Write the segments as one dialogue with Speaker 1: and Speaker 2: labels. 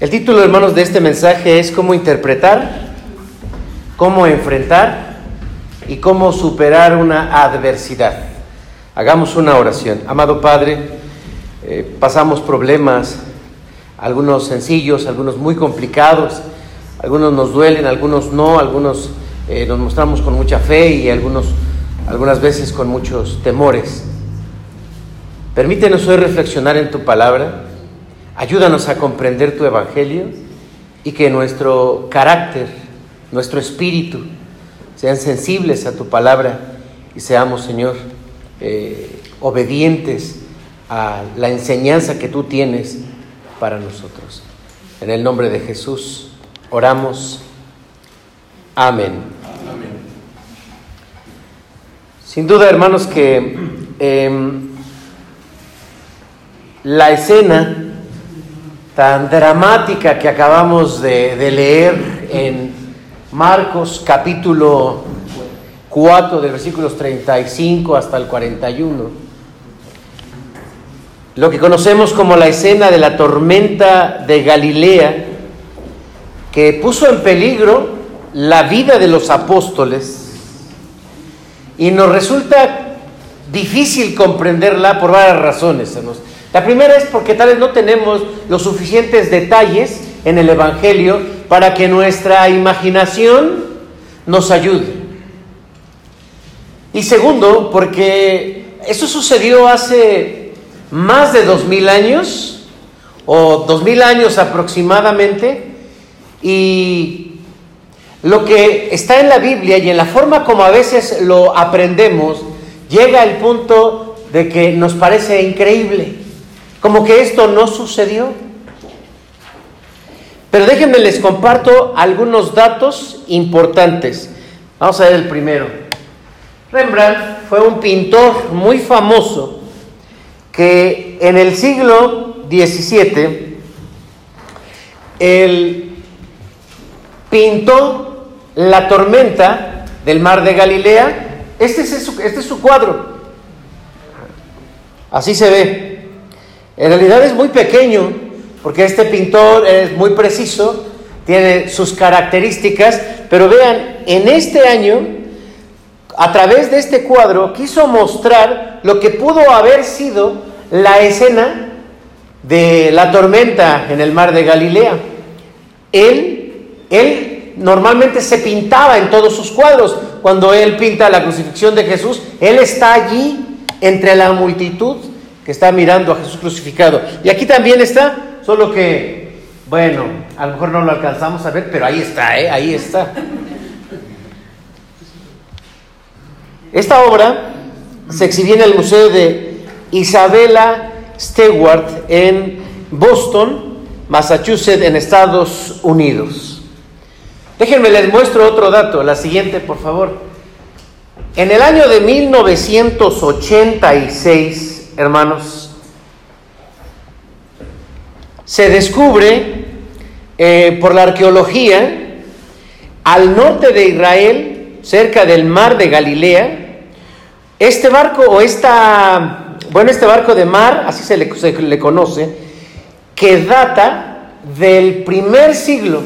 Speaker 1: El título, hermanos, de este mensaje es cómo interpretar, cómo enfrentar y cómo superar una adversidad. Hagamos una oración. Amado Padre, eh, pasamos problemas, algunos sencillos, algunos muy complicados, algunos nos duelen, algunos no, algunos eh, nos mostramos con mucha fe y algunos, algunas veces con muchos temores. Permítenos hoy reflexionar en tu palabra Ayúdanos a comprender tu evangelio y que nuestro carácter, nuestro espíritu sean sensibles a tu palabra y seamos, Señor, eh, obedientes a la enseñanza que tú tienes para nosotros. En el nombre de Jesús oramos. Amén. Sin duda, hermanos, que em, la escena tan dramática que acabamos de, leer en Marcos capítulo 4, de versículos 35 hasta el 41. Lo que conocemos como la escena de la tormenta de Galilea, que puso en peligro la vida de los apóstoles y nos resulta difícil comprenderla por varias razones. La primera es porque tal vez no tenemos los suficientes detalles en el Evangelio para que nuestra imaginación nos ayude. Y segundo, porque eso sucedió hace más de dos mil años, o dos mil años aproximadamente, y lo que está en la Biblia y en la forma como a veces lo aprendemos, llega al punto de que nos parece increíble. Como que esto no sucedió. Pero déjenme les comparto algunos datos importantes. Vamos a ver el primero. Rembrandt fue un pintor muy famoso que en el siglo XVII él pintó la tormenta del mar de Galilea. Este es su, este es su cuadro. Así se ve. En realidad es muy pequeño, porque este pintor es muy preciso, tiene sus características, pero vean, en este año, a través de este cuadro, quiso mostrar lo que pudo haber sido la escena de la tormenta en el mar de Galilea. Él, él normalmente se pintaba en todos sus cuadros. Cuando él pinta la crucifixión de Jesús, él está allí entre la multitud que está mirando a Jesús crucificado. Y aquí también está, solo que, bueno, a lo mejor no lo alcanzamos a ver, pero ahí está, ¿eh? ahí está. Esta obra se exhibió en el Museo de Isabella Stewart en Boston, Massachusetts, en Estados Unidos. Déjenme les muestro otro dato, la siguiente, por favor. En el año de 1986, hermanos, se descubre eh, por la arqueología al norte de Israel, cerca del mar de Galilea, este barco o esta, bueno, este barco de mar, así se le, conoce, que data del primer siglo,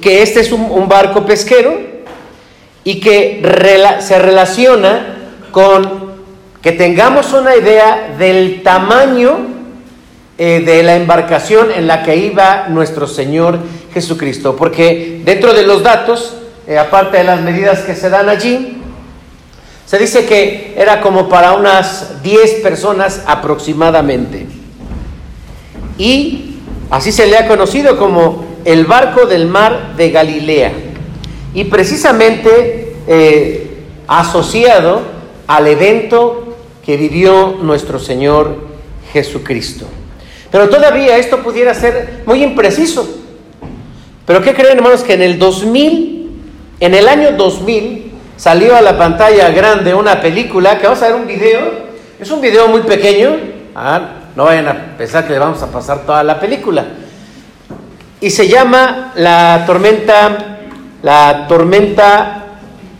Speaker 1: que este es un, barco pesquero y que se relaciona con que tengamos una idea del tamaño eh, de la embarcación en la que iba nuestro Señor Jesucristo, porque dentro de los datos, eh, aparte de las medidas que se dan allí, se dice que era como para unas 10 personas aproximadamente. Y así se le ha conocido como el barco del mar de Galilea. Y precisamente eh, asociado al evento que vivió nuestro Señor Jesucristo. Pero todavía esto pudiera ser muy impreciso. Pero ¿qué creen hermanos? Que en el 2000, en el año 2000, salió a la pantalla grande una película, que vamos a ver un video, es un video muy pequeño, ah, no vayan a pensar que le vamos a pasar toda la película. Y se llama La tormenta, la tormenta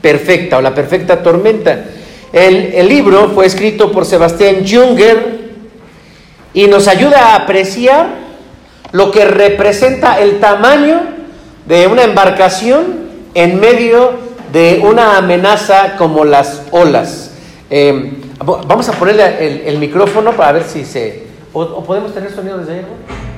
Speaker 1: perfecta o la perfecta tormenta. El, libro fue escrito por Sebastián Junger y nos ayuda a apreciar lo que representa el tamaño de una embarcación en medio de una amenaza como las olas. Eh, vamos a ponerle el, micrófono para ver si se... ¿O, podemos tener sonido desde ahí? ya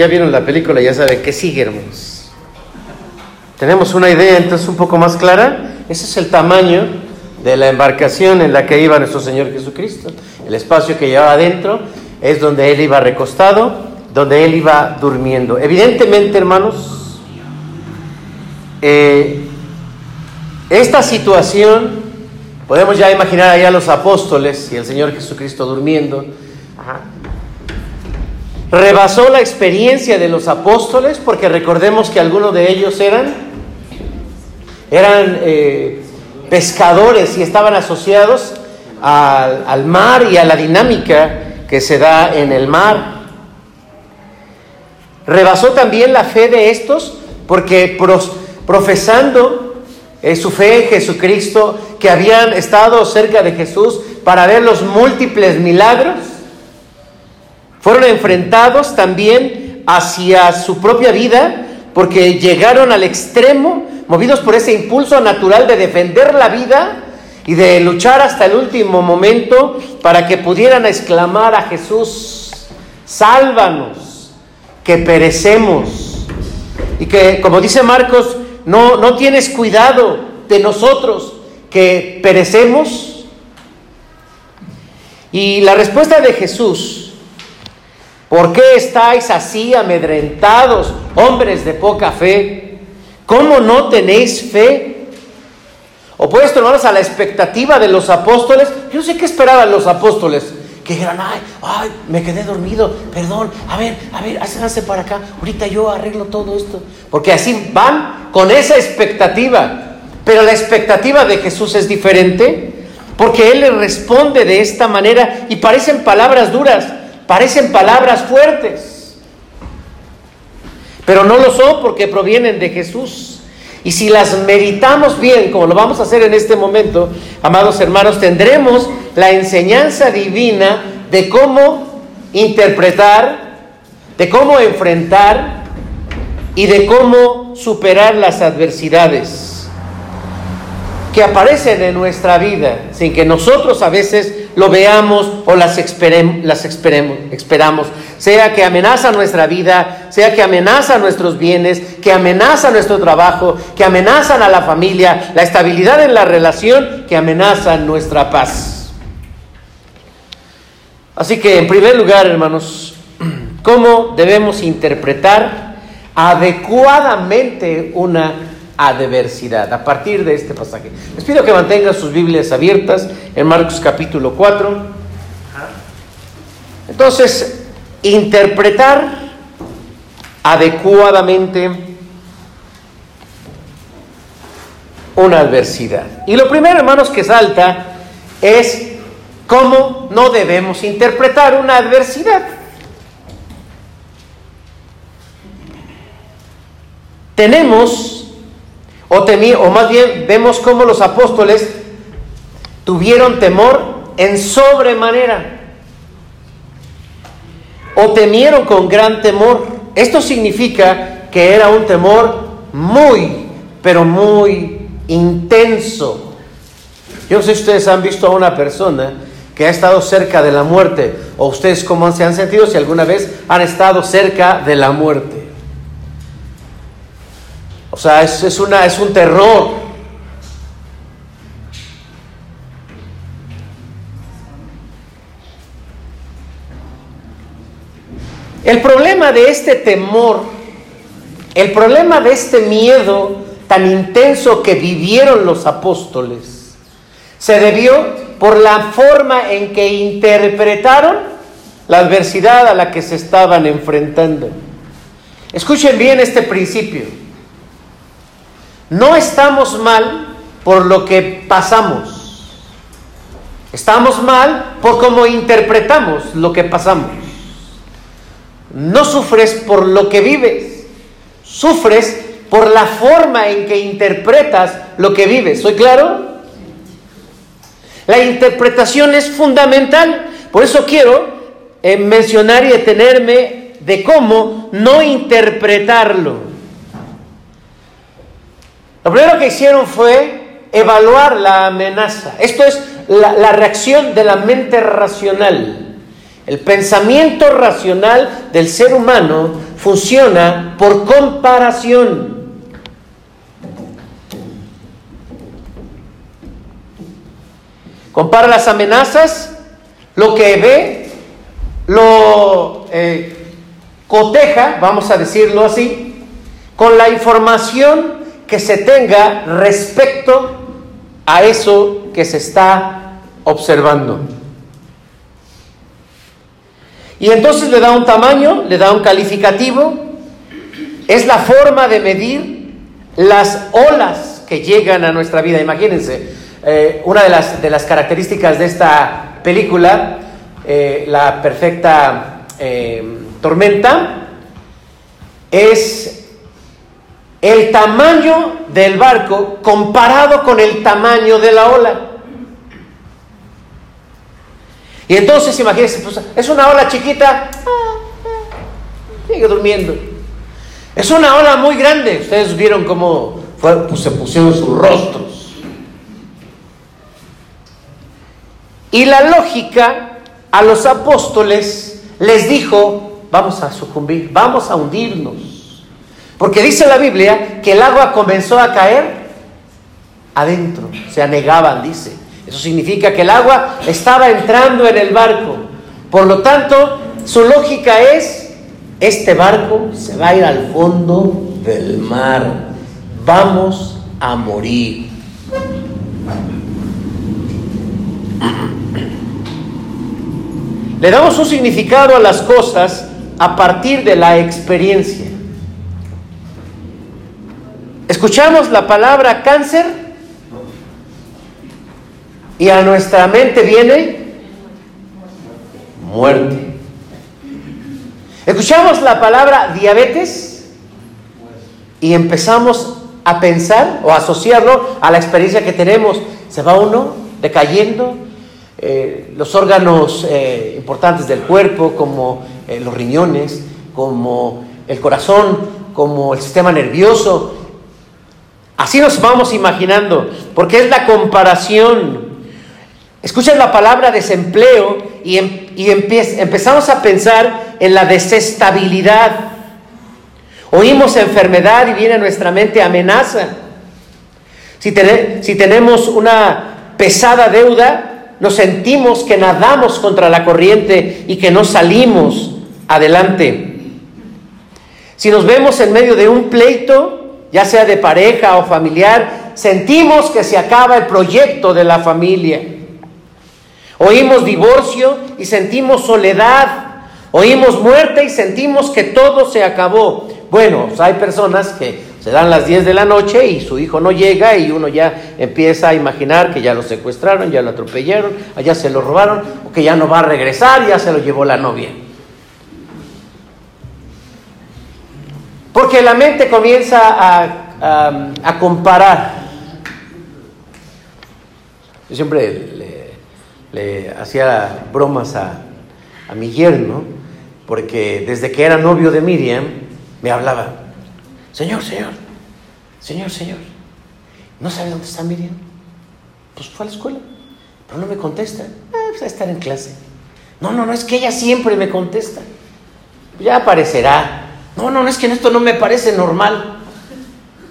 Speaker 1: ya vieron la película, ya saben que sigue, hermanos. Tenemos una idea entonces un poco más clara. Ese es el tamaño de la embarcación en la que iba nuestro Señor Jesucristo. El espacio que llevaba adentro es donde Él iba recostado, donde Él iba durmiendo. Evidentemente, hermanos, eh, esta situación, podemos ya imaginar allá a los apóstoles y el Señor Jesucristo durmiendo. Rebasó la experiencia de los apóstoles, porque recordemos que algunos de ellos eran, eran eh, pescadores y estaban asociados al, al mar y a la dinámica que se da en el mar. Rebasó también la fe de estos, porque profesando eh, su fe en Jesucristo, que habían estado cerca de Jesús para ver los múltiples milagros, fueron enfrentados también hacia su propia vida porque llegaron al extremo, movidos por ese impulso natural de defender la vida y de luchar hasta el último momento para que pudieran exclamar a Jesús, sálvanos, que perecemos. Y que, como dice Marcos, no, no tienes cuidado de nosotros, que perecemos. Y la respuesta de Jesús ¿Por qué estáis así amedrentados, hombres de poca fe? ¿Cómo no tenéis fe? Opuesto, hermanos, a la expectativa de los apóstoles, yo no sé qué esperaban los apóstoles. Que dijeran, ay, ay, me quedé dormido, perdón, a ver, a ver, háganse para acá, ahorita yo arreglo todo esto. Porque así van con esa expectativa. Pero la expectativa de Jesús es diferente, porque Él le responde de esta manera y parecen palabras duras, parecen palabras fuertes, pero no lo son porque provienen de Jesús. Y si las meditamos bien, como lo vamos a hacer en este momento, amados hermanos, tendremos la enseñanza divina de cómo interpretar, de cómo enfrentar y de cómo superar las adversidades que aparecen en nuestra vida sin que nosotros a veces lo veamos o las, las esperamos. Sea que amenaza nuestra vida, sea que amenaza nuestros bienes, que amenaza nuestro trabajo, que amenazan a la familia, la estabilidad en la relación, que amenazan nuestra paz. Así que en primer lugar, hermanos, ¿cómo debemos interpretar adecuadamente una adversidad, a partir de este pasaje. Les pido que mantengan sus Biblias abiertas en Marcos capítulo 4. Entonces, interpretar adecuadamente una adversidad. Y lo primero, hermanos, que salta es cómo no debemos interpretar una adversidad. Tenemos o, o más bien vemos cómo los apóstoles tuvieron temor en sobremanera. O temieron con gran temor. Esto significa que era un temor muy, pero muy intenso. Yo no sé si ustedes han visto a una persona que ha estado cerca de la muerte, o ustedes cómo se han sentido si alguna vez han estado cerca de la muerte. O sea, es, una, es un terror. El problema de este temor, el problema de este miedo tan intenso que vivieron los apóstoles, se debió por la forma en que interpretaron la adversidad a la que se estaban enfrentando. Escuchen bien este principio. No estamos mal por lo que pasamos. Estamos mal por cómo interpretamos lo que pasamos. No sufres por lo que vives. Sufres por la forma en que interpretas lo que vives. ¿Soy claro? La interpretación es fundamental. Por eso quiero eh, mencionar y detenerme de cómo no interpretarlo. Lo primero que hicieron fue evaluar la amenaza. Esto es la, reacción de la mente racional. El pensamiento racional del ser humano funciona por comparación. Compara las amenazas, lo que ve, lo eh, coteja, vamos a decirlo así, con la información que se tenga respecto a eso que se está observando. Y entonces le da un tamaño, le da un calificativo, es la forma de medir las olas que llegan a nuestra vida. Imagínense, eh, una de las, de las, características de esta película, eh, la perfecta eh, tormenta, es el tamaño del barco comparado con el tamaño de la ola. Y entonces imagínense, pues, es una ola chiquita, sigue durmiendo. Es una ola muy grande, ustedes vieron cómo pues, se pusieron sus rostros. Y la lógica a los apóstoles les dijo, vamos a sucumbir, vamos a hundirnos. Porque dice la Biblia que el agua comenzó a caer adentro, se anegaban, dice. Eso significa que el agua estaba entrando en el barco. Por lo tanto, su lógica es, este barco se va a ir al fondo del mar. Vamos a morir. Le damos un significado a las cosas a partir de la experiencia. ¿Escuchamos la palabra cáncer? Y a nuestra mente viene muerte. Escuchamos la palabra diabetes y empezamos a pensar o asociarlo a la experiencia que tenemos. Se va uno decayendo, eh, los órganos eh, importantes del cuerpo, como eh, los riñones, como el corazón, como el sistema nervioso. Así nos vamos imaginando, porque es la comparación. Escuchen la palabra desempleo y, em, empezamos a pensar en la desestabilidad. Oímos enfermedad y viene a nuestra mente amenaza. Si, si tenemos una pesada deuda, nos sentimos que nadamos contra la corriente y que no salimos adelante. Si nos vemos en medio de un pleito, ya sea de pareja o familiar, sentimos que se acaba el proyecto de la familia. Oímos divorcio y sentimos soledad. Oímos muerte y sentimos que todo se acabó. Bueno, pues hay personas que se dan las 10 de la noche y su hijo no llega y uno ya empieza a imaginar que ya lo secuestraron, ya lo atropellaron, allá se lo robaron, o que ya no va a regresar, ya se lo llevó la novia. Porque la mente comienza a, comparar. Yo siempre le, hacía bromas a, a, mi yerno, porque desde que era novio de Miriam, me hablaba, Señor, Señor, Señor, Señor, ¿no sabe dónde está Miriam? Pues fue a la escuela, pero no me contesta. Ah, pues a estar en clase. No, no, no, es que ella siempre me contesta. Ya aparecerá. No, no, no, es que esto no me parece normal.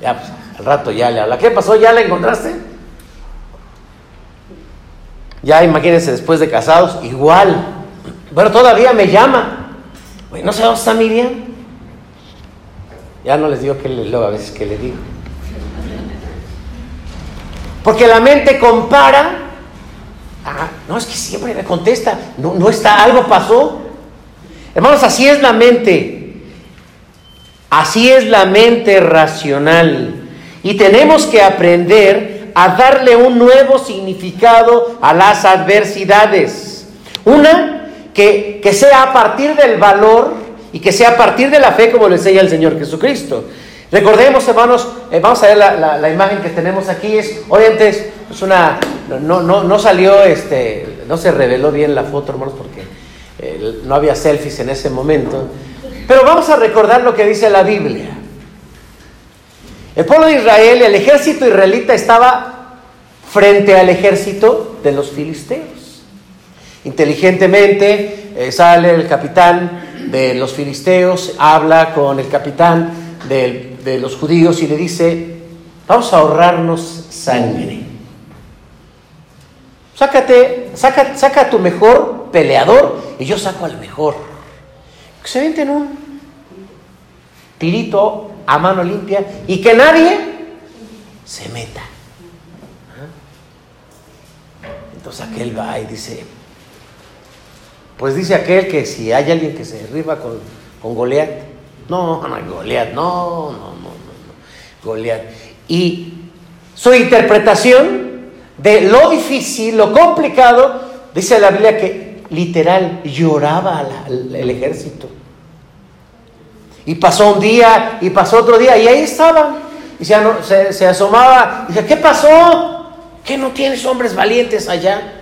Speaker 1: Ya, pues, al rato ya le habla. ¿Qué pasó? ¿Ya la encontraste? Ya imagínense después de casados, igual. Bueno, todavía me llama. Bueno, no sé dónde está Miriam. Ya no les digo que luego a veces que le digo. Porque la mente compara. Ah, no, es que siempre me contesta. No, no está, algo pasó. Hermanos, así es la mente. Así es la mente racional. Y tenemos que aprender a darle un nuevo significado a las adversidades. Una, que, sea a partir del valor y que sea a partir de la fe como lo enseña el Señor Jesucristo. Recordemos, hermanos, eh, vamos a ver la, imagen que tenemos aquí. Es, obviamente, es, una. No, no, no, salió, este, no se reveló bien la foto, hermanos, porque eh, no había selfies en ese momento. Pero vamos a recordar lo que dice la Biblia. El pueblo de Israel, el ejército israelita estaba frente al ejército de los filisteos. Inteligentemente eh, sale el capitán de los filisteos, habla con el capitán de, los judíos y le dice, vamos a ahorrarnos sangre. Sácate, saca, saca a tu mejor peleador y yo saco al mejor. Se venten un tirito a mano limpia y que nadie se meta. Entonces aquel va y dice, pues dice aquel que si hay alguien que se derriba con, con Goliat, no, no hay Goliat, no, no, no, no, no, Goliat. Y su interpretación de lo difícil, lo complicado, dice la Biblia que literal, lloraba el ejército. Y pasó un día y pasó otro día y ahí estaban. Y se, asomaba y dice, ¿qué pasó? ¿Qué no tienes hombres valientes allá?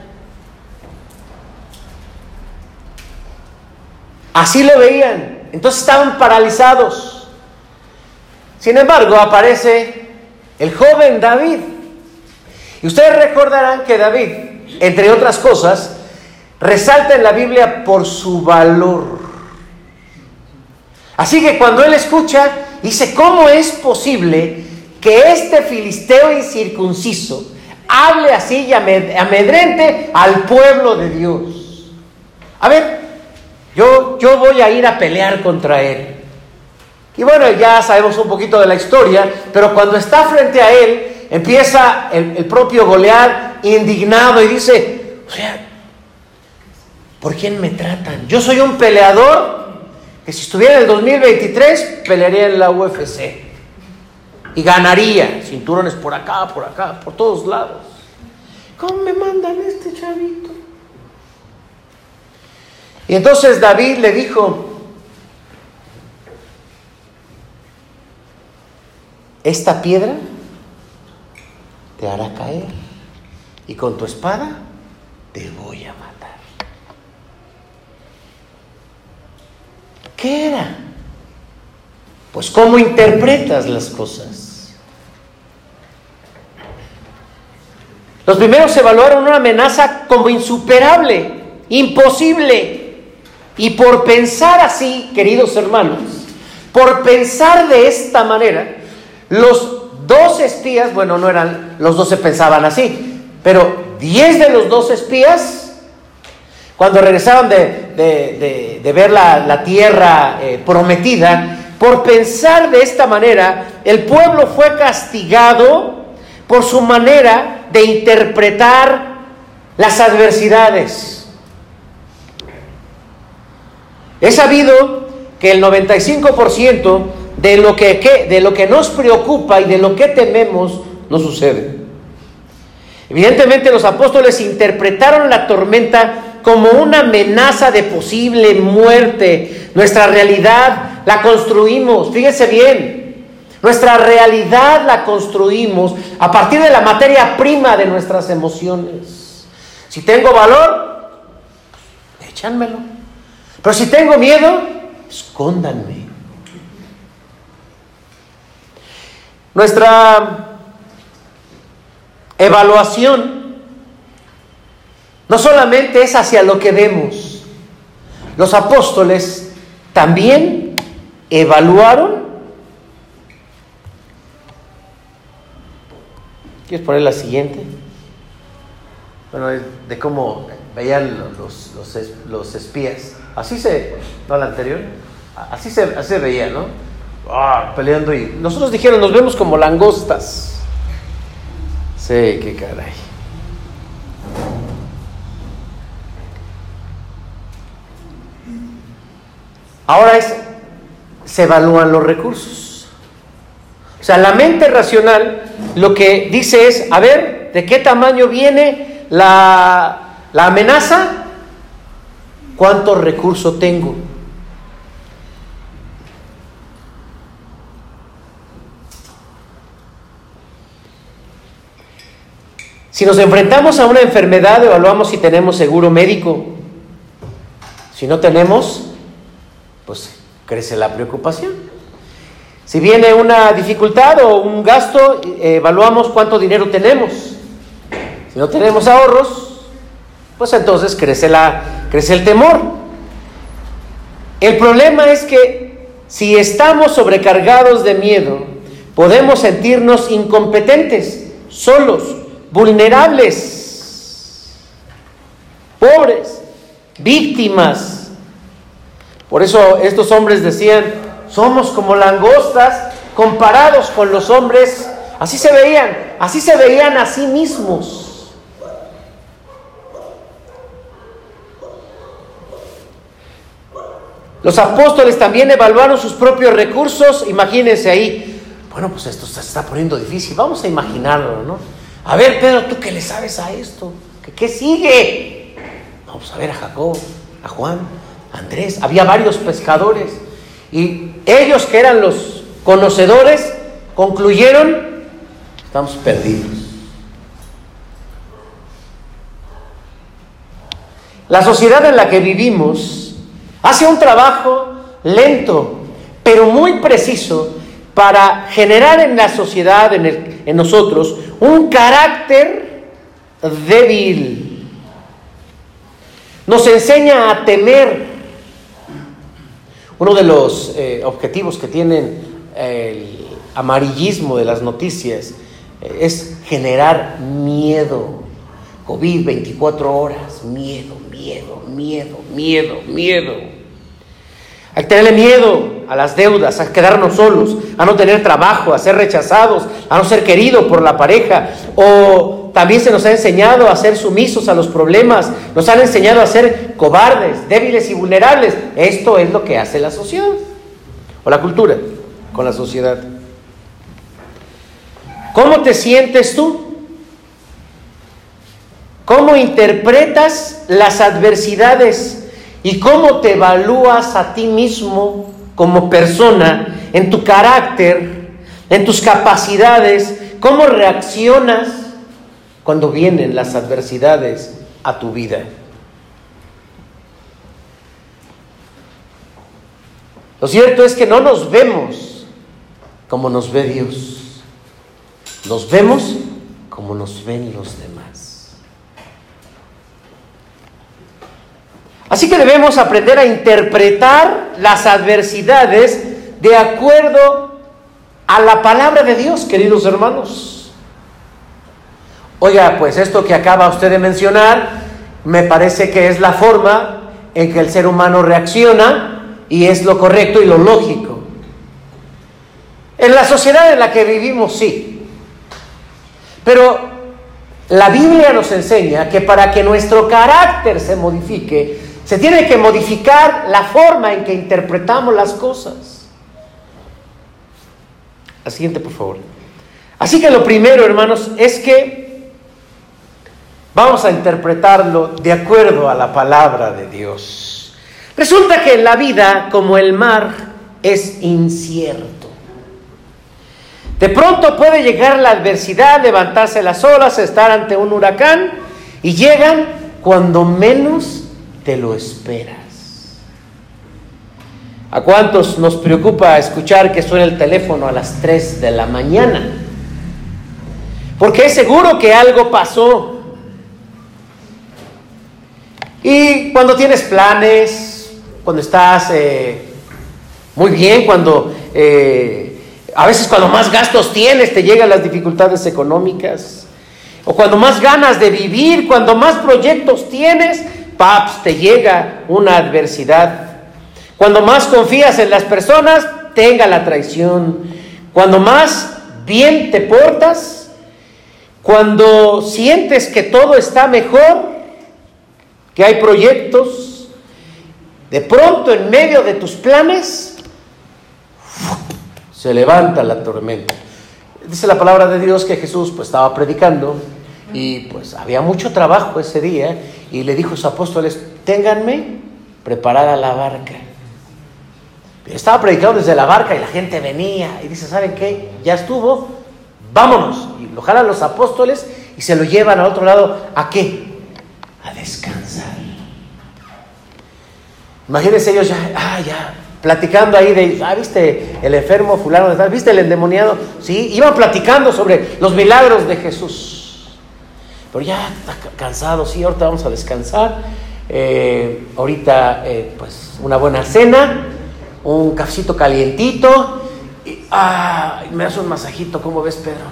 Speaker 1: Así lo veían. Entonces estaban paralizados. Sin embargo, aparece el joven David. Y ustedes recordarán que David, entre otras cosas, resalta en la Biblia por su valor. Así que cuando él escucha, dice, ¿cómo es posible que este filisteo incircunciso hable así y amedrente al pueblo de Dios? A ver, yo, yo voy a ir a pelear contra él. Y bueno, ya sabemos un poquito de la historia, pero cuando está frente a él, empieza el, propio Goliat indignado y dice, o sea, ¿Por quién me tratan? Yo soy un peleador que si estuviera en el 2023 pelearía en la UFC y ganaría cinturones por acá, por acá, por todos lados. ¿Cómo me mandan este chavito? Y entonces David le dijo, esta piedra te hará caer y con tu espada te voy a matar. ¿Qué era? Pues cómo interpretas las cosas. Los primeros evaluaron una amenaza como insuperable, imposible. Y por pensar así, queridos hermanos, por pensar de esta manera, los dos espías, bueno, no eran, los dos se pensaban así, pero diez de los dos espías, cuando regresaron de, ver la, tierra eh, prometida, por pensar de esta manera, el pueblo fue castigado por su manera de interpretar las adversidades. He sabido que el 95% de lo que, de lo que nos preocupa y de lo que tememos no sucede. Evidentemente los apóstoles interpretaron la tormenta como una amenaza de posible muerte. Nuestra realidad la construimos, fíjense bien, nuestra realidad la construimos a partir de la materia prima de nuestras emociones. Si tengo valor, échanmelo. Pero si tengo miedo, escóndanme. Nuestra evaluación no solamente es hacia lo que vemos, los apóstoles también evaluaron. ¿Quieres poner la siguiente? Bueno, de cómo veían los, los, espías. Así se, no la anterior, así se, así se veía, ¿no? Ah, peleando y nosotros dijeron, nos vemos como langostas. Sí, qué caray. Ahora es, se evalúan los recursos. O sea, la mente racional lo que dice es, a ver, ¿de qué tamaño viene la, la amenaza? ¿Cuánto recurso tengo? Si nos enfrentamos a una enfermedad, evaluamos si tenemos seguro médico. Si no tenemos, pues crece la preocupación. Si viene una dificultad o un gasto, evaluamos cuánto dinero tenemos. Si no tenemos ahorros, pues entonces crece, la, crece el temor. El problema es que si estamos sobrecargados de miedo, podemos sentirnos incompetentes, solos, vulnerables, pobres, víctimas. Por eso estos hombres decían, somos como langostas comparados con los hombres. Así se veían, así se veían a sí mismos. Los apóstoles también evaluaron sus propios recursos. Imagínense ahí, bueno, pues esto se está poniendo difícil. Vamos a imaginarlo, ¿no? A ver, Pedro, ¿tú qué le sabes a esto? ¿Qué, sigue? Vamos a ver a Jacob, a Juan, Andrés. Había varios pescadores. Y ellos que eran los conocedores, concluyeron, estamos perdidos. La sociedad en la que vivimos hace un trabajo lento, pero muy preciso para generar en la sociedad, en, en nosotros, un carácter débil. Nos enseña a temer. Uno de los eh, objetivos que tienen el amarillismo de las noticias eh, es generar miedo. COVID 24 horas, miedo, miedo, miedo, miedo, miedo. Hay que tenerle miedo a las deudas, a quedarnos solos, a no tener trabajo, a ser rechazados, a no ser queridos por la pareja. O también se nos ha enseñado a ser sumisos a los problemas, nos han enseñado a ser cobardes, débiles y vulnerables. Esto es lo que hace la sociedad o la cultura con la sociedad. ¿Cómo te sientes tú? cómo interpretas las adversidades y cómo te evalúas a ti mismo como persona, en tu carácter, en tus capacidades, cómo reaccionas cuando vienen las adversidades a tu vida. Lo cierto es que no nos vemos como nos ve Dios. Nos vemos como nos ven los demás. Así que debemos aprender a interpretar las adversidades de acuerdo a la palabra de Dios, queridos hermanos. Oiga, pues esto que acaba usted de mencionar, me parece que es la forma en que el ser humano reacciona y es lo correcto y lo lógico. En la sociedad en la que vivimos, sí. Pero la Biblia nos enseña que para que nuestro carácter se modifique, se tiene que modificar la forma en que interpretamos las cosas. La siguiente, por favor. Así que lo primero, hermanos, es que vamos a interpretarlo de acuerdo a la palabra de Dios. Resulta que la vida, como el mar, es incierto. De pronto puede llegar la adversidad, levantarse las olas, estar ante un huracán y llegan cuando menos te lo esperas. ¿A cuántos nos preocupa escuchar que suena el teléfono a las 3 de la mañana? Porque es seguro que algo pasó. Y cuando tienes planes, cuando estás eh, muy bien, cuando eh, a veces cuando más gastos tienes te llegan las dificultades económicas. O cuando más ganas de vivir, cuando más proyectos tienes, paps, te llega una adversidad. Cuando más confías en las personas, tenga la traición. Cuando más bien te portas, cuando sientes que todo está mejor, que hay proyectos, de pronto en medio de tus planes, se levanta la tormenta. Dice la palabra de Dios que Jesús pues estaba predicando y pues había mucho trabajo ese día y le dijo a sus apóstoles, ténganme preparada la barca. Estaba predicando desde la barca y la gente venía y dice, ¿saben qué? Ya estuvo, vámonos. Y lo jalan los apóstoles y se lo llevan al otro lado. ¿A qué? Descansar. Imagínense ellos ya, ah, ya, platicando ahí de, ah, viste el enfermo fulano, viste el endemoniado, sí, iban platicando sobre los milagros de Jesús. Pero ya está cansado, sí, ahorita vamos a descansar. Eh, ahorita, eh, pues, una buena cena, un cafecito calientito, y ah, me hace un masajito, ¿cómo ves, Pedro?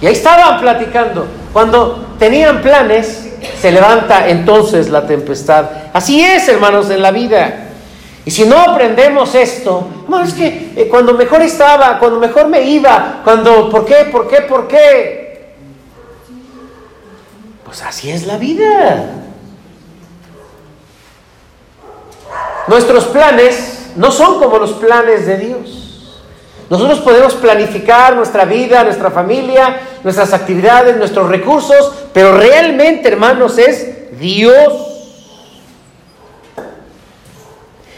Speaker 1: Y ahí estaban platicando. Cuando tenían planes, se levanta entonces la tempestad. Así es, hermanos, en la vida. Y si no aprendemos esto, es que eh, cuando mejor estaba, cuando mejor me iba, cuando, ¿por qué? ¿Por qué? ¿Por qué? Pues así es la vida. Nuestros planes no son como los planes de Dios. Nosotros podemos planificar nuestra vida, nuestra familia, nuestras actividades, nuestros recursos, pero realmente, hermanos, es Dios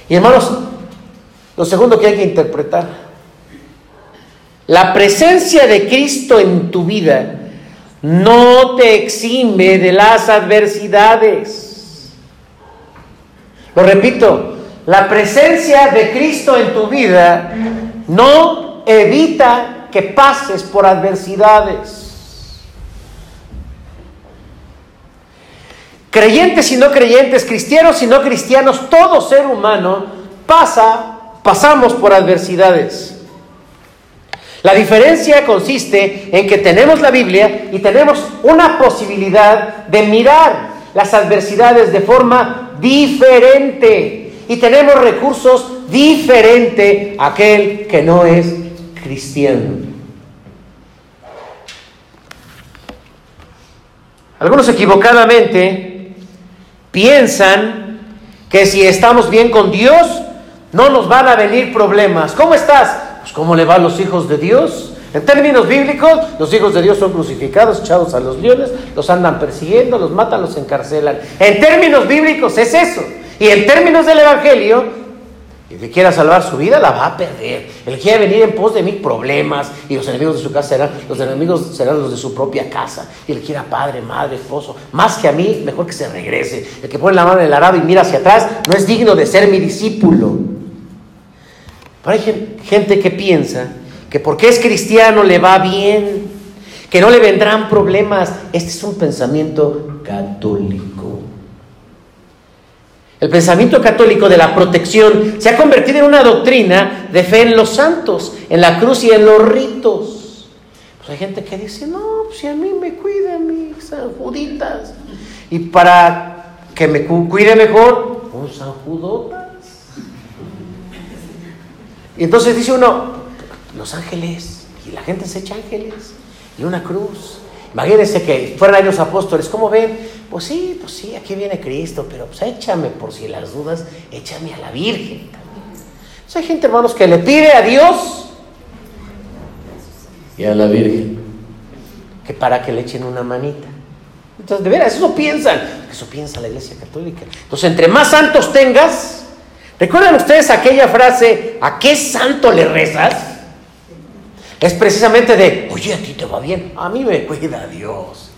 Speaker 1: Y hermanos, lo segundo que hay que interpretar, la presencia de Cristo en tu vida no te exime de las adversidades. Lo repito, la presencia de Cristo en tu vida no evita que pases por adversidades. Creyentes y no creyentes, cristianos y no cristianos, todo ser humano pasa, pasamos por adversidades. La diferencia consiste en que tenemos la Biblia y tenemos una posibilidad de mirar las adversidades de forma diferente y tenemos recursos diferentes a aquel que no es cristiano. Algunos equivocadamente piensan que si estamos bien con Dios, no nos van a venir problemas. ¿Cómo estás? Pues ¿cómo le va a los hijos de Dios? En términos bíblicos, los hijos de Dios son crucificados, echados a los leones, los andan persiguiendo, los matan, los encarcelan. En términos bíblicos es eso. Y en términos del Evangelio, el que quiera salvar su vida la va a perder. El que quiera venir en pos de mil problemas y los enemigos de su casa serán los enemigos serán los de su propia casa. Y el que quiera padre, madre, esposo, más que a mí, mejor que se regrese. El que pone la mano en el arado y mira hacia atrás no es digno de ser mi discípulo. Pero hay gente que piensa que porque es cristiano le va bien, que no le vendrán problemas. Este es un pensamiento católico. El pensamiento católico de la protección se ha convertido en una doctrina de fe en los santos, en la cruz y en los ritos. Pues hay gente que dice, no, pues si a mí me cuidan mis sanjuditas. Y para que me cuide mejor, un sanjudotas. Y entonces dice uno, los ángeles, y la gente se echa ángeles, y una cruz. Imagínense que fueran los apóstoles, ¿cómo ven? Pues sí, pues sí, aquí viene Cristo, pero pues échame por si las dudas, échame a la Virgen también. hay gente, hermanos, que le pide a Dios y a la Virgen que para que le echen una manita. Entonces, de veras, eso piensan, eso piensa la Iglesia Católica. Entonces, entre más santos tengas, ¿recuerdan ustedes aquella frase, ¿a qué santo le rezas? es precisamente de, oye, a ti te va bien, a mí me cuida Dios.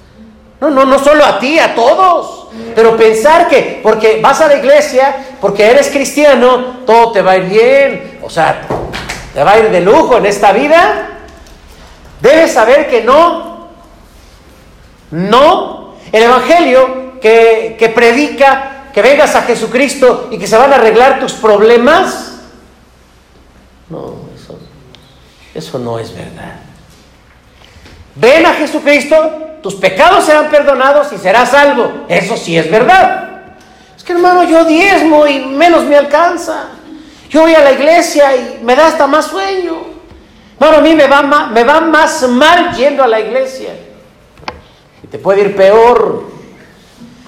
Speaker 1: No, no, no solo a ti, a todos. Pero pensar que porque vas a la iglesia, porque eres cristiano, todo te va a ir bien. O sea, te va a ir de lujo en esta vida. Debes saber que no. No. El Evangelio que, que predica que vengas a Jesucristo y que se van a arreglar tus problemas. No. Eso no es verdad. Ven a Jesucristo, tus pecados serán perdonados y serás salvo. Eso sí es verdad. Es que hermano, yo diezmo y menos me alcanza. Yo voy a la iglesia y me da hasta más sueño. Bueno, a mí me va, me va más mal yendo a la iglesia. Y te puede ir peor.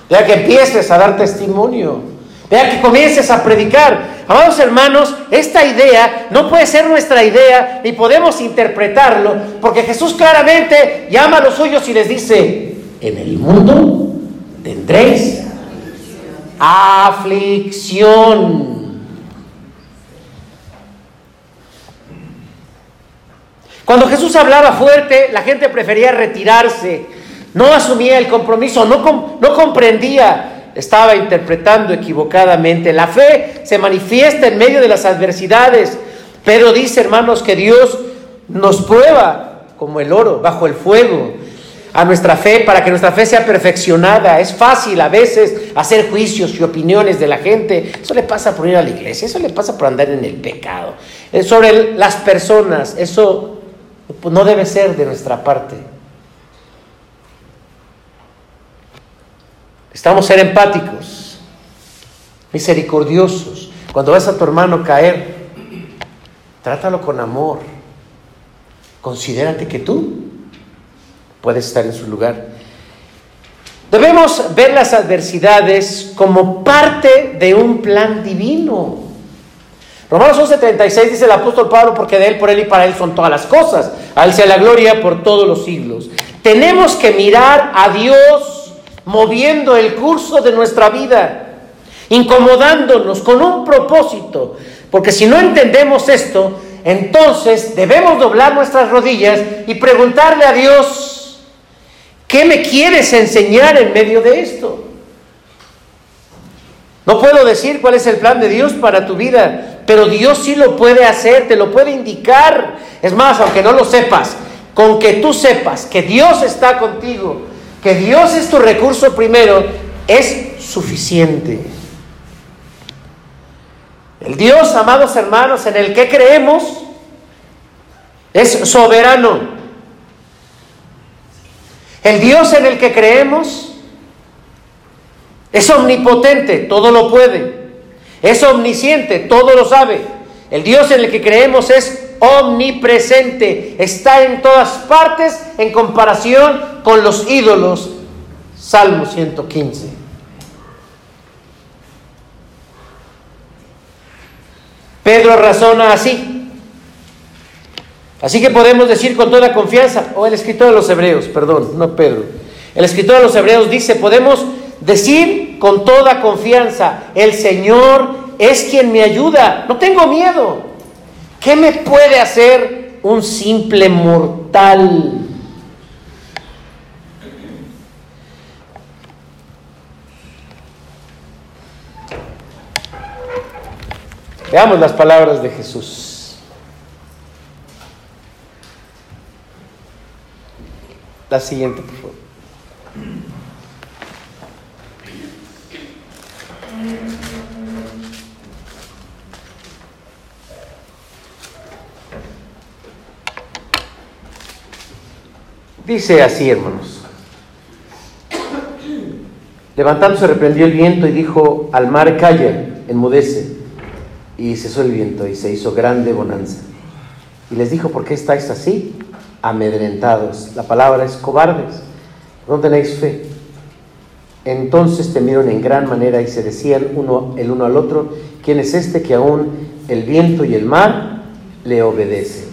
Speaker 1: Ya que empieces a dar testimonio. Vea que comiences a predicar. Amados hermanos, esta idea no puede ser nuestra idea ni podemos interpretarlo, porque Jesús claramente llama a los suyos y les dice, en el mundo tendréis aflicción. Cuando Jesús hablaba fuerte, la gente prefería retirarse, no asumía el compromiso, no, no comprendía estaba interpretando equivocadamente. La fe se manifiesta en medio de las adversidades. pero dice, hermanos, que Dios nos prueba como el oro bajo el fuego a nuestra fe para que nuestra fe sea perfeccionada. Es fácil a veces hacer juicios y opiniones de la gente. Eso le pasa por ir a la iglesia, eso le pasa por andar en el pecado. Sobre las personas, eso no debe ser de nuestra parte. Estamos ser empáticos, misericordiosos. Cuando ves a tu hermano caer, trátalo con amor. Considérate que tú puedes estar en su lugar. Debemos ver las adversidades como parte de un plan divino. Romanos 11:36 dice el apóstol Pablo, porque de él, por él y para él son todas las cosas. A él sea la gloria por todos los siglos. Tenemos que mirar a Dios moviendo el curso de nuestra vida, incomodándonos con un propósito. Porque si no entendemos esto, entonces debemos doblar nuestras rodillas y preguntarle a Dios, ¿qué me quieres enseñar en medio de esto? No puedo decir cuál es el plan de Dios para tu vida, pero Dios sí lo puede hacer, te lo puede indicar. Es más, aunque no lo sepas, con que tú sepas que Dios está contigo, que Dios es tu recurso primero, es suficiente. El Dios, amados hermanos, en el que creemos, es soberano. El Dios en el que creemos es omnipotente, todo lo puede. Es omnisciente, todo lo sabe. El Dios en el que creemos es omnipresente, está en todas partes en comparación con los ídolos. Salmo 115. Pedro razona así. Así que podemos decir con toda confianza, o el escritor de los Hebreos, perdón, no Pedro, el escritor de los Hebreos dice, podemos decir con toda confianza, el Señor es quien me ayuda, no tengo miedo. ¿Qué me puede hacer un simple mortal? Veamos las palabras de Jesús. La siguiente, por favor. Dice así, hermanos. Levantándose reprendió el viento y dijo al mar, calla, enmudece. Y cesó el viento y se hizo grande bonanza. Y les dijo, ¿por qué estáis así? Amedrentados. La palabra es cobardes. No tenéis fe. Entonces temieron en gran manera y se decían uno el uno al otro, ¿quién es este que aún el viento y el mar le obedecen?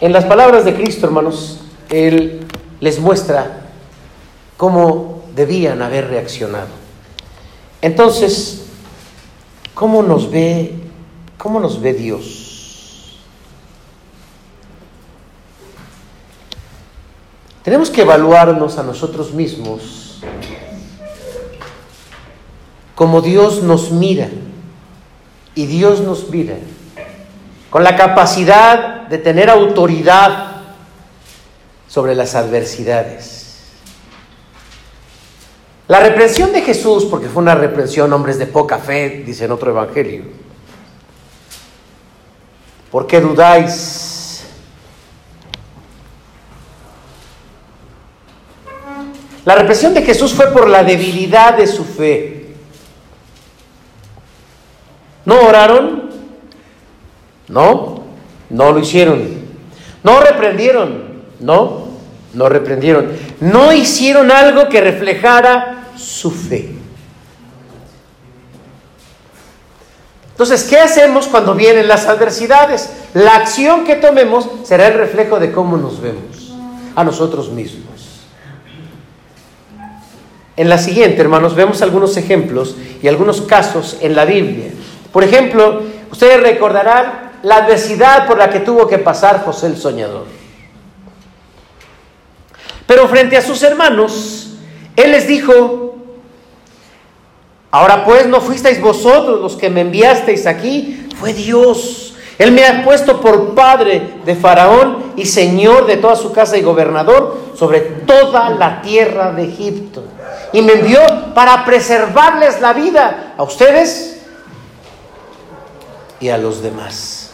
Speaker 1: En las palabras de Cristo, hermanos, Él les muestra cómo debían haber reaccionado. Entonces, ¿cómo nos ve ¿Cómo nos ve Dios? Tenemos que evaluarnos a nosotros mismos como Dios nos mira y Dios nos mira con la capacidad de tener autoridad sobre las adversidades. La reprensión de Jesús, porque fue una reprensión, hombres de poca fe, dice en otro evangelio, ¿Por qué dudáis? La represión de Jesús fue por la debilidad de su fe. ¿No oraron? No, no lo hicieron. ¿No reprendieron? No, no reprendieron. No hicieron algo que reflejara su fe. Entonces, ¿qué hacemos cuando vienen las adversidades? La acción que tomemos será el reflejo de cómo nos vemos a nosotros mismos. En la siguiente, hermanos, vemos algunos ejemplos y algunos casos en la Biblia. Por ejemplo, ustedes recordarán la adversidad por la que tuvo que pasar José el Soñador. Pero frente a sus hermanos, él les dijo, Ahora pues no fuisteis vosotros los que me enviasteis aquí, fue Dios. Él me ha puesto por padre de Faraón y señor de toda su casa y gobernador sobre toda la tierra de Egipto. Y me envió para preservarles la vida a ustedes y a los demás.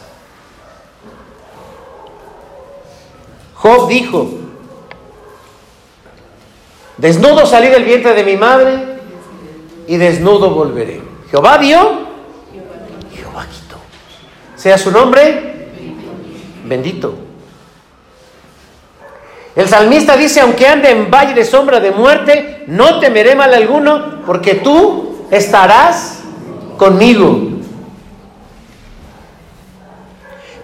Speaker 1: Job dijo, desnudo salí del vientre de mi madre y desnudo volveré. Jehová dio, Jehová quitó. Sea su nombre bendito. El salmista dice, aunque ande en valle de sombra de muerte, no temeré mal alguno, porque tú estarás conmigo.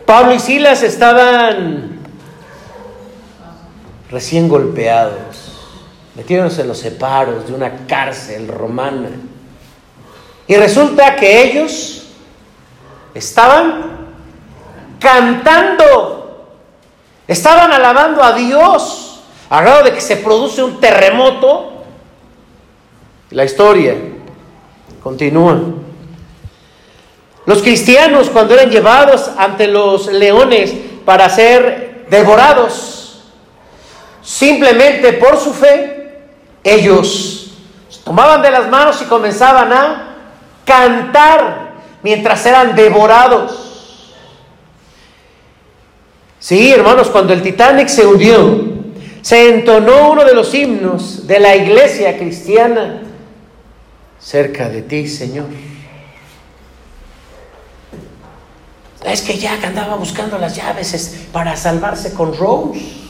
Speaker 1: Pablo y Silas estaban recién golpeados metiéndose en los separos de una cárcel romana. Y resulta que ellos estaban cantando, estaban alabando a Dios, a grado de que se produce un terremoto. La historia continúa. Los cristianos cuando eran llevados ante los leones para ser devorados, simplemente por su fe, ellos tomaban de las manos y comenzaban a cantar mientras eran devorados. Sí, hermanos, cuando el Titanic se hundió, se entonó uno de los himnos de la iglesia cristiana cerca de ti, Señor. Es que Jack andaba buscando las llaves para salvarse con Rose.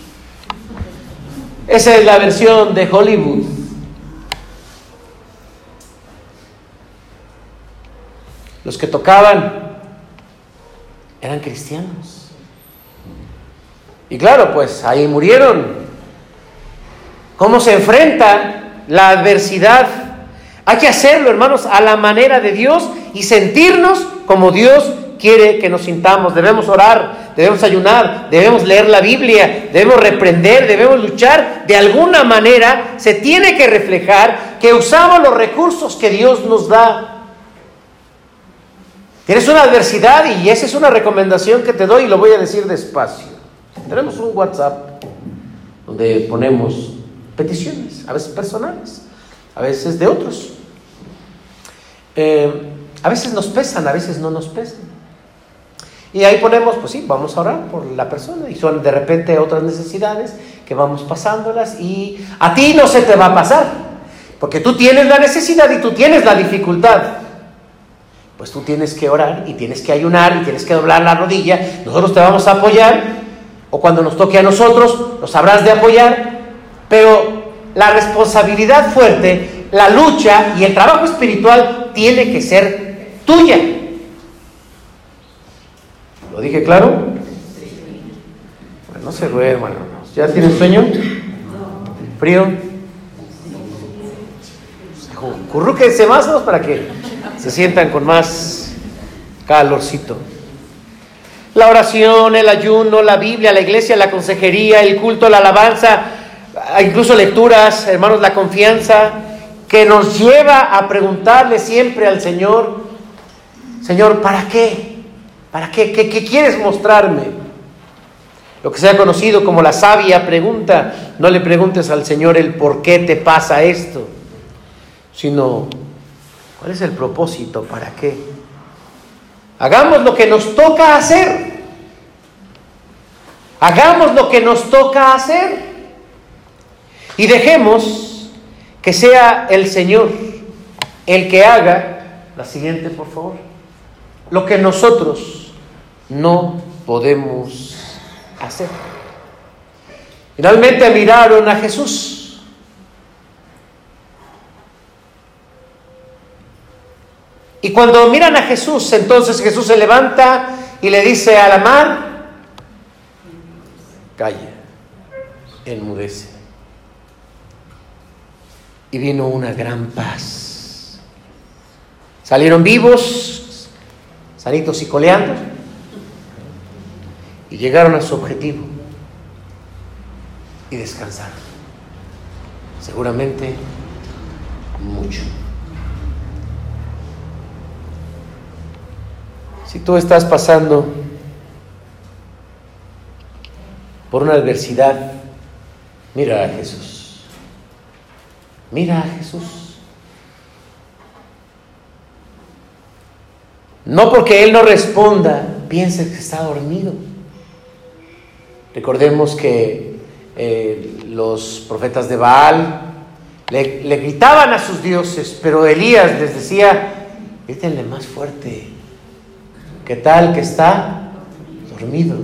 Speaker 1: Esa es la versión de Hollywood. Los que tocaban eran cristianos. Y claro, pues ahí murieron. ¿Cómo se enfrenta la adversidad? Hay que hacerlo, hermanos, a la manera de Dios y sentirnos como Dios quiere que nos sintamos. Debemos orar, debemos ayunar, debemos leer la Biblia, debemos reprender, debemos luchar. De alguna manera se tiene que reflejar que usamos los recursos que Dios nos da. Tienes una adversidad y esa es una recomendación que te doy y lo voy a decir despacio. Tenemos un WhatsApp donde ponemos peticiones, a veces personales, a veces de otros. Eh, a veces nos pesan, a veces no nos pesan. Y ahí ponemos, pues sí, vamos a orar por la persona. Y son de repente otras necesidades que vamos pasándolas y a ti no se te va a pasar. Porque tú tienes la necesidad y tú tienes la dificultad. Pues tú tienes que orar y tienes que ayunar y tienes que doblar la rodilla. Nosotros te vamos a apoyar. O cuando nos toque a nosotros, nos habrás de apoyar. Pero la responsabilidad fuerte, la lucha y el trabajo espiritual tiene que ser tuya. ¿Lo dije claro? Bueno, no se duerman, hermanos. ¿Ya tienen sueño? ¿Frío? Currúquense más para que se sientan con más calorcito. La oración, el ayuno, la Biblia, la iglesia, la consejería, el culto, la alabanza, incluso lecturas, hermanos, la confianza que nos lleva a preguntarle siempre al Señor, Señor, ¿para qué? ¿Para qué? ¿Qué, quieres mostrarme? Lo que se ha conocido como la sabia pregunta, no le preguntes al Señor el por qué te pasa esto, sino cuál es el propósito, para qué. Hagamos lo que nos toca hacer. Hagamos lo que nos toca hacer. Y dejemos que sea el Señor el que haga, la siguiente por favor, lo que nosotros no podemos hacer. Finalmente miraron a Jesús. Y cuando miran a Jesús, entonces Jesús se levanta y le dice a la mar, calla, enmudece y vino una gran paz. Salieron vivos, sanitos y coleando, y llegaron a su objetivo y descansaron. Seguramente mucho. Si tú estás pasando por una adversidad, mira a Jesús. Mira a Jesús. No porque Él no responda, piense que está dormido. Recordemos que eh, los profetas de Baal le, gritaban a sus dioses, pero Elías les decía, grítenle más fuerte. ¿Qué tal que está dormido?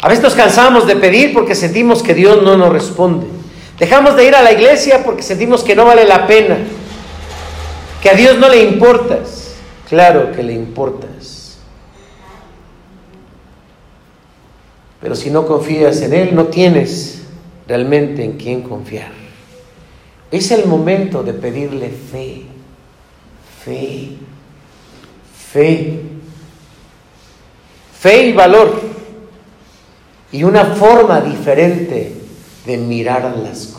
Speaker 1: A veces nos cansamos de pedir porque sentimos que Dios no nos responde. Dejamos de ir a la iglesia porque sentimos que no vale la pena, que a Dios no le importas. Claro que le importas. Pero si no confías en Él, no tienes realmente en quién confiar. Es el momento de pedirle fe, fe, fe, fe y valor y una forma diferente de mirar las cosas.